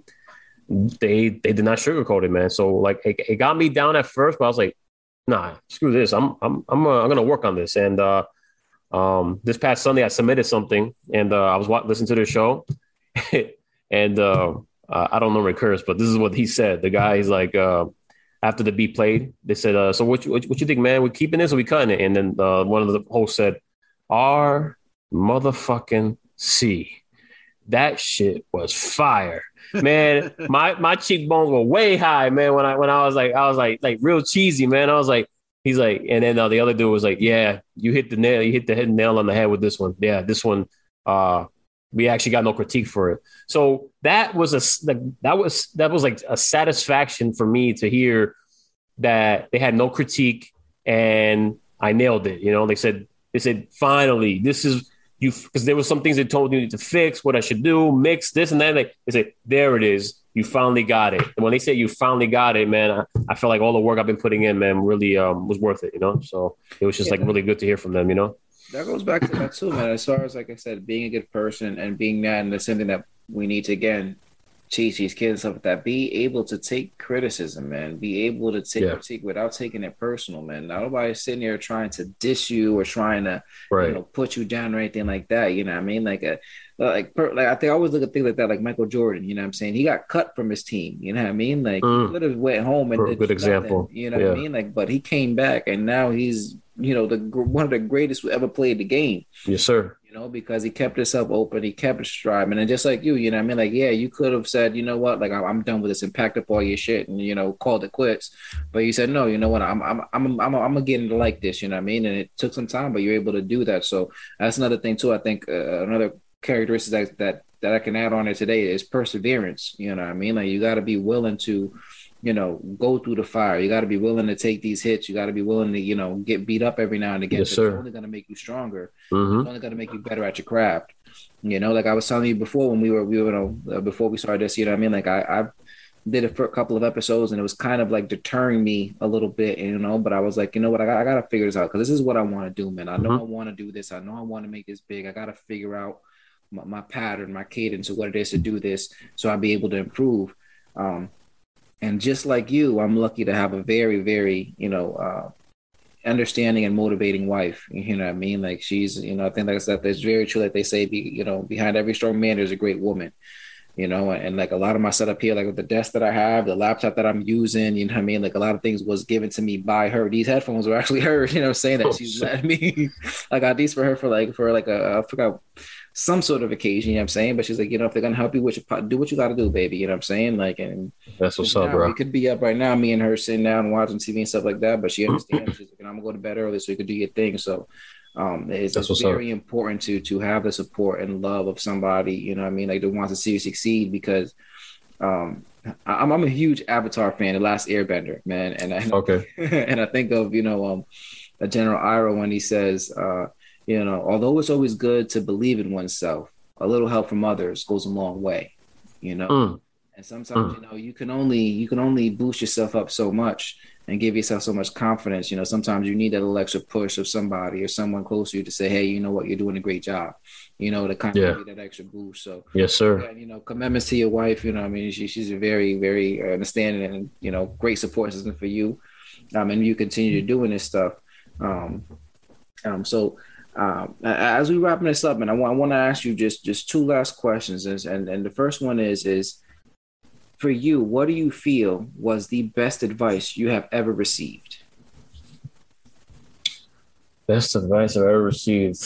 they they did not sugarcoat it, man. So like it, it, got me down at first, but I was like, nah, screw this. I'm I'm I'm, uh, I'm gonna work on this. And uh, um, this past Sunday, I submitted something, and uh, I was listening to the show, and uh, uh, I don't know recurs, but this is what he said. The guy is like, uh, after the beat played, they said, "So what you, what, you think, man? We keeping this or we cutting it?" And then one of the hosts said, "R motherfucking C." That shit was fire, man. my my cheekbones were way high, man. When I when I was like I was like like real cheesy, man. I was like, he's like, and then uh, the other dude was like, "Yeah, you hit the nail, you hit the head nail on the head with this one. Yeah, this one, uh, we actually got no critique for it. So that was a that was that was like a satisfaction for me to hear that they had no critique and I nailed it. You know, they said they said finally this is you because there was some things they told you to fix, what I should do, mix this and that. They, they said there it is, you finally got it. And when they say you finally got it, man, I, I felt like all the work I've been putting in, man, really um, was worth it. You know, so it was just yeah. like really good to hear from them. You know
that goes back to that too, man. As far as like I said, being a good person and being that, and that's something that we need to again teach these kids stuff like that. Be able to take criticism, man. Be able to take yeah. critique without taking it personal, man. Not nobody sitting here trying to diss you or trying to right. you know put you down or anything like that. You know what I mean? Like a uh, like per, like I think I always look at things like that, like Michael Jordan. You know what I'm saying? He got cut from his team. You know what I mean? Like mm. he could have went home and
did good example.
You know yeah. what I mean? Like, but he came back and now he's you know the one of the greatest who ever played the game.
Yes, sir.
Know because he kept himself open, he kept striving, and just like you, you know, I mean, like yeah, you could have said, you know what, like I'm done with this and packed up all your shit and you know called it quits, but you said no, you know what, I'm I'm I'm I'm I'm gonna get into like this, you know what I mean, and it took some time, but you're able to do that. So that's another thing too. I think uh, another characteristic that that that I can add on it today is perseverance. You know what I mean? Like you got to be willing to you know, go through the fire. You got to be willing to take these hits. You got to be willing to, you know, get beat up every now and again.
Yes, sir.
It's only going to make you stronger. Mm-hmm. It's only going to make you better at your craft. You know, like I was telling you before when we were, we were, you know, uh, before we started this, you know what I mean? Like I, I did it for a couple of episodes and it was kind of like deterring me a little bit, you know, but I was like, you know what? I got, I got to figure this out because this is what I want to do, man. I know mm-hmm. I want to do this. I know I want to make this big. I got to figure out my, my pattern, my cadence of what it is to do this so I'll be able to improve. Um, and just like you, I'm lucky to have a very, very, you know, uh, understanding and motivating wife. You know what I mean? Like she's, you know, I think like I said, that's very true. Like they say, be, you know, behind every strong man, there's a great woman. You know, and, and like a lot of my setup here, like with the desk that I have, the laptop that I'm using, you know what I mean? Like a lot of things was given to me by her. These headphones were actually hers, you know, i'm saying that oh, she's letting me. I got these for her for like for like a I forgot some sort of occasion, you know what I'm saying? But she's like, you know, if they're gonna help you with your do what you gotta do, baby. You know what I'm saying? Like and
that's what's up, bro.
We could be up right now, me and her sitting down watching TV and stuff like that, but she understands she's like, I'm gonna go to bed early so you could do your thing. So um it's, it's very up. important to to have the support and love of somebody, you know what I mean, like that wants to see you succeed because um I'm, I'm a huge Avatar fan, The Last Airbender, man, and I
okay,
and I think of you know um, a General Iroh when he says, uh, you know, although it's always good to believe in oneself, a little help from others goes a long way, you know. Mm. And sometimes, mm. you know, you can only you can only boost yourself up so much and give yourself so much confidence. You know, sometimes you need that little extra push of somebody or someone close to you to say, "Hey, you know what? You're doing a great job." You know, to kind of yeah. give you that extra boost. So,
yes, sir.
And, you know, commitments to your wife. You know, I mean, she, she's a very, very understanding and you know, great support system for you. Um, and you continue to doing this stuff. Um, um, so um, as we wrapping this up, and I want I want to ask you just just two last questions, and and the first one is is for you, what do you feel was the best advice you have ever received?
Best advice I've ever received.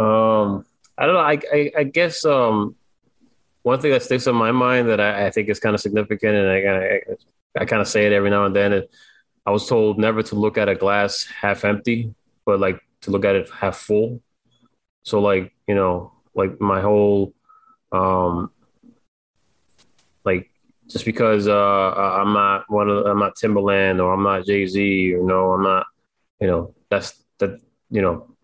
Um, I don't know. I, I, I guess um, one thing that sticks in my mind that I, I think is kind of significant, and I, I, I kind of say it every now and then. I was told never to look at a glass half empty, but like to look at it half full. So like you know, like my whole, um, like just because uh, I'm not one of I'm not Timbaland or I'm not Jay Z, you know, I'm not, you know, that's that you know,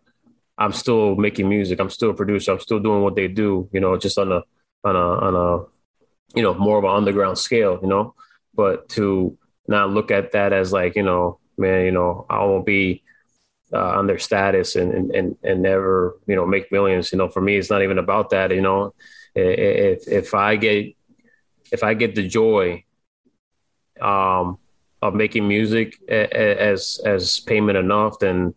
I'm still making music. I'm still a producer. I'm still doing what they do, you know, just on a on a on a you know more of an underground scale, you know. But to not look at that as like you know, man, you know, I won't be uh, on their status and, and and never you know make millions. You know, for me, it's not even about that. You know, if if I get if I get the joy um, of making music as as payment enough, then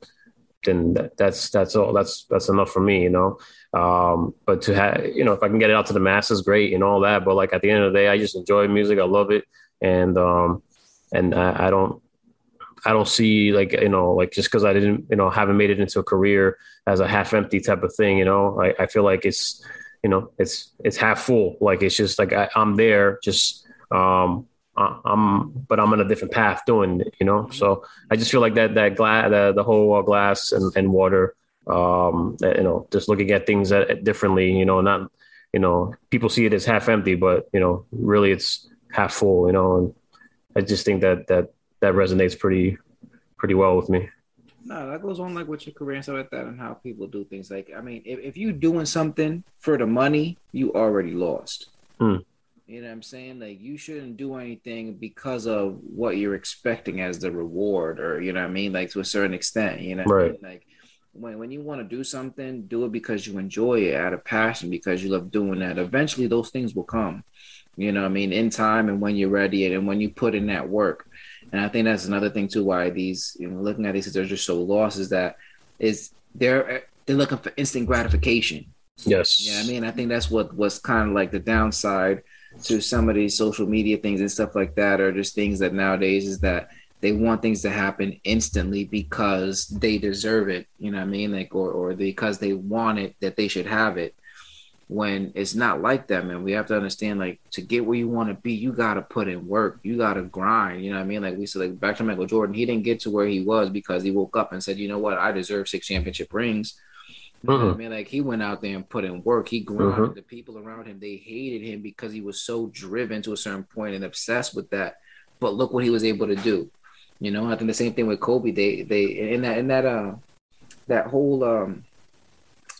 then that's that's all that's that's enough for me, you know. Um, but to have you know, if I can get it out to the masses, great and all that. But like at the end of the day, I just enjoy music. I love it, and um, and I, I don't I don't see like you know like just because I didn't you know haven't made it into a career as a half empty type of thing. You know, I, I feel like it's you know it's it's half full. Like it's just like I, am there, just um, I'm but I'm on a different path doing it. You know, so I just feel like that that glass the, the whole glass and, and water. Um, you know, just looking at things differently. You know, not you know people see it as half empty, but you know really it's half full. You know, and I just think that that that resonates pretty pretty well with me.
No, that goes on like with your career and stuff like that, and how people do things. Like, I mean, if, if you're doing something for the money, you already lost.
Mm.
You know what I'm saying? Like, you shouldn't do anything because of what you're expecting as the reward, or you know what I mean, like to a certain extent. You know,
right? I
mean? Like, when when you want to do something, do it because you enjoy it, out of passion, because you love doing that. Eventually, those things will come. You know, what I mean, in time and when you're ready, and when you put in that work. And I think that's another thing too why these, you know, looking at these, they're just so lost is that is they're they're looking for instant gratification.
Yes.
Yeah, I mean, I think that's what was kind of like the downside to some of these social media things and stuff like that, or just things that nowadays is that they want things to happen instantly because they deserve it. You know what I mean? Like, or or because they want it that they should have it when it's not like that, man. We have to understand, like, to get where you want to be, you got to put in work. You got to grind. You know what I mean? Like we said, like back to Michael Jordan, he didn't get to where he was because he woke up and said, you know what, I deserve six championship rings. You know mm-hmm. I mean? Like he went out there and put in work. He grinded. Mm-hmm. The people around him, they hated him because he was so driven to a certain point and obsessed with that. But look what he was able to do. You know, I think the same thing with Kobe. They they in that in that uh that whole um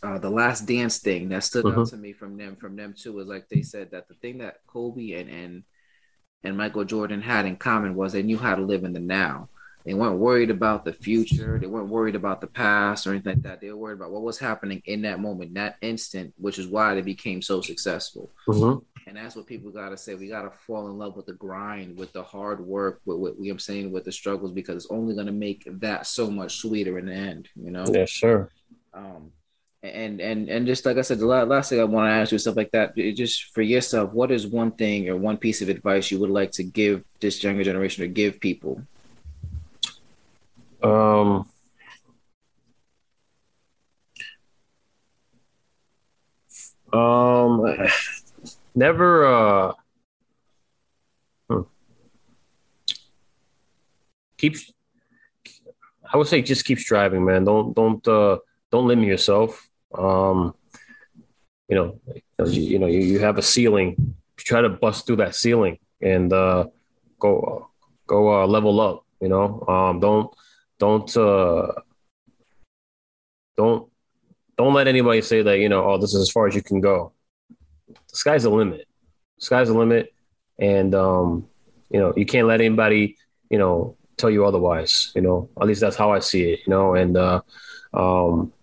uh, the last dance thing that stood out to me from them from them too was like they said that the thing that Kobe and and and Michael Jordan had in common was they knew how to live in the now. They weren't worried about the future. They weren't worried about the past or anything like that. They were worried about what was happening in that moment, that instant, which is why they became so successful.
Mm-hmm.
And that's what people got to say. We got to fall in love with the grind, with the hard work, with what I'm saying, with the struggles, because it's only going to make that so much sweeter in the end, you know?
Yeah, sure.
Um, and and and just like I said, the last thing I want to ask you is stuff like that. Just for yourself, what is one thing or one piece of advice you would like to give this younger generation or give people?
Um, Um, never. Uh, hmm. keep. I would say just keep striving, man. Don't don't uh, don't limit yourself. Um, you know, you, you know, you, you have a ceiling. Try to bust through that ceiling and uh, go go uh, level up. You know, um, don't don't uh, don't don't let anybody say that you know oh this is as far as you can go. The sky's the limit. The sky's the limit. And um you know you can't let anybody you know tell you otherwise you know? At least that's how i see it you know? And uh um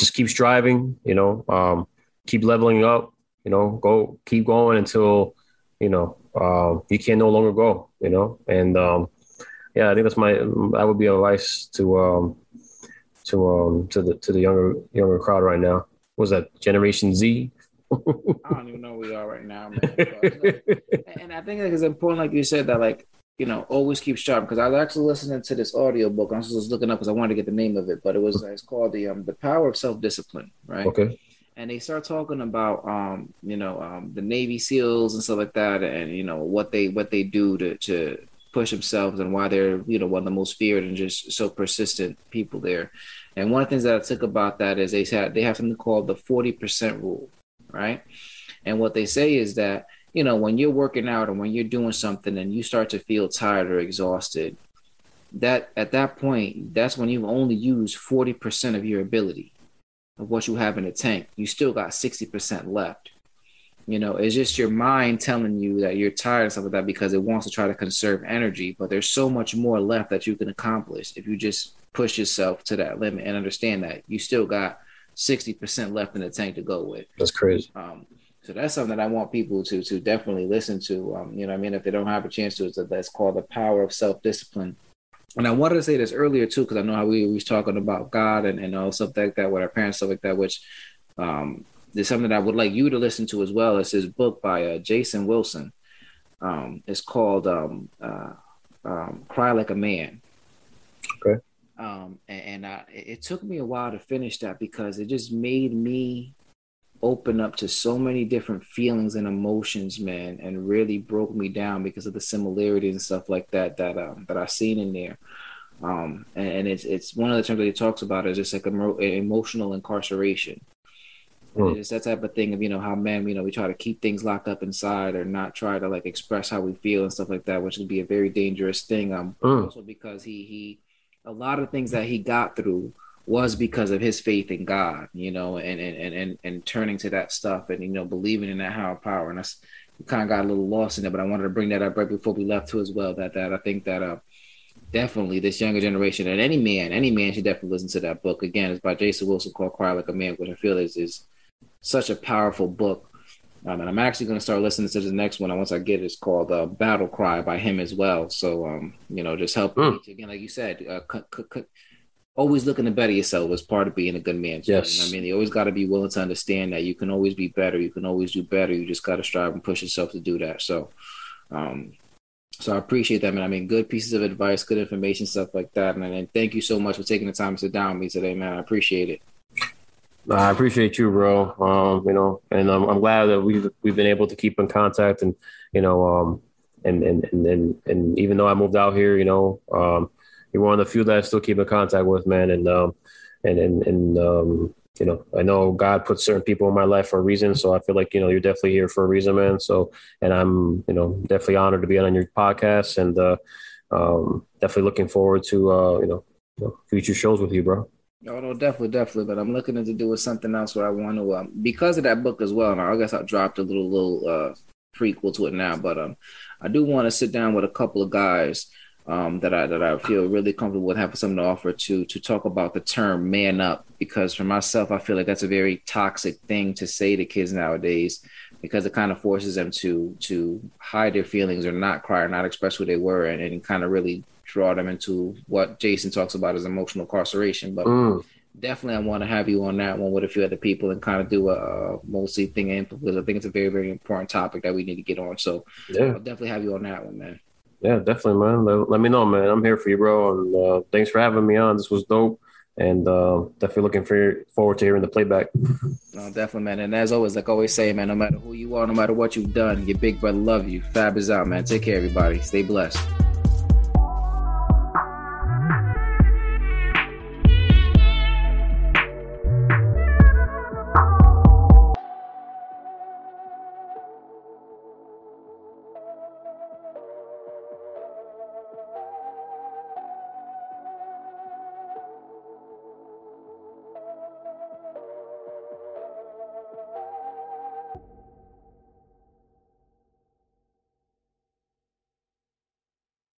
just keep striving you know um keep leveling up you know go keep going until you know um you can no longer go you know and um yeah i think that's my that would be advice to um to um to the to the younger younger crowd right now. Was that Generation
Z? I don't even know where we are right now, man. and I think like, it's important, like you said, that like you know always keep sharp. Because I was actually listening to this audio book. I was just looking up because I wanted to get the name of it, but it was it's called the um the power of self discipline, right?
Okay.
And they start talking about um you know um the Navy SEALs and stuff like that, and you know what they what they do to to push themselves and why they're you know one of the most feared and just so persistent people there. And one of the things that I took about that is they said they have something called the 40% rule, right? And what they say is that, you know, when you're working out or when you're doing something and you start to feel tired or exhausted, that at that point, that's when you've only used 40% of your ability of what you have in the tank. You still got 60% left. You know, it's just your mind telling you that you're tired and stuff like that because it wants to try to conserve energy. But there's so much more left that you can accomplish if you just push yourself to that limit and understand that you still got 60% left in the tank to go with.
That's crazy.
Um, so that's something that I want people to to definitely listen to. Um, you know, I mean, if they don't have a chance to, it's a, that's called the power of self discipline. And I wanted to say this earlier too, because I know how we was talking about God and, and all stuff like that with our parents, stuff like that, which um, is something that I would like you to listen to as well. It's his book by uh, Jason Wilson. Um, it's called um, uh, um, "Cry Like a Man."
Okay.
Um, and, and I, it took me a while to finish that because it just made me open up to so many different feelings and emotions, man, and really broke me down because of the similarities and stuff like that that um, that I've seen in there. Um, and, and, it's it's one of the terms that he talks about is just like emo- emotional incarceration. Mm. It's that type of thing of you know how men you know we try to keep things locked up inside or not try to like express how we feel and stuff like that, which would be a very dangerous thing. Um, mm. also because he he a lot of things that he got through was because of his faith in God, you know, and and and and turning to that stuff and you know believing in that higher power. And I kind of got a little lost in it, but I wanted to bring that up right before we left too as well. That that I think that uh definitely this younger generation and any man, any man should definitely listen to that book. Again, it's by Jason Wilson called Cry Like a Man, which I feel is is such a powerful book um, and I'm actually going to start listening to the next one. Once I get it, it's called uh, "Battle Cry" by him as well. So, um, you know, just help mm. again, like you said, uh, c- c- c- always looking to better yourself is part of being a good man.
Yes,
I mean, you always got to be willing to understand that you can always be better. You can always do better. You just got to strive and push yourself to do that. So, um, so I appreciate that, man. I mean, good pieces of advice, good information, stuff like that. And, and thank you so much for taking the time to sit down with me today, man. I appreciate it.
I appreciate you, bro. Um, you know, and I'm, I'm glad that we've we've been able to keep in contact, and you know, um, and and and and, and even though I moved out here, you know, um, you're one of the few that I still keep in contact with, man, and um, and and and um, you know, I know God put certain people in my life for a reason, so I feel like you know you're definitely here for a reason, man. So, and I'm you know definitely honored to be on your podcast, and uh, um, definitely looking forward to uh, you know, you know future shows with you, bro.
Oh no, definitely, definitely. But I'm looking into doing something else where I want to, um, because of that book as well. And I guess I dropped a little little uh, prequel to it now, but um, I do want to sit down with a couple of guys um, that I that I feel really comfortable with having something to offer to to talk about the term "man up." Because for myself, I feel like that's a very toxic thing to say to kids nowadays, because it kind of forces them to to hide their feelings or not cry or not express who they were, and, and kind of really draw them into what Jason talks about as emotional incarceration. But mm. definitely, I want to have you on that one with a few other people and kind of do a, a mostly thing because I think it's a very, very important topic that we need to get on. So yeah, I'll definitely have you on that one, man.
Yeah, definitely, man. Let, let me know, man. I'm here for you, bro. And uh, thanks for having me on. This was dope. and uh, definitely looking for, forward to hearing the playback.
No, definitely, man. And as always, like I always say, man, no matter who you are, no matter what you've done, your big brother love you. Fab is out, man. Take care, everybody. Stay blessed.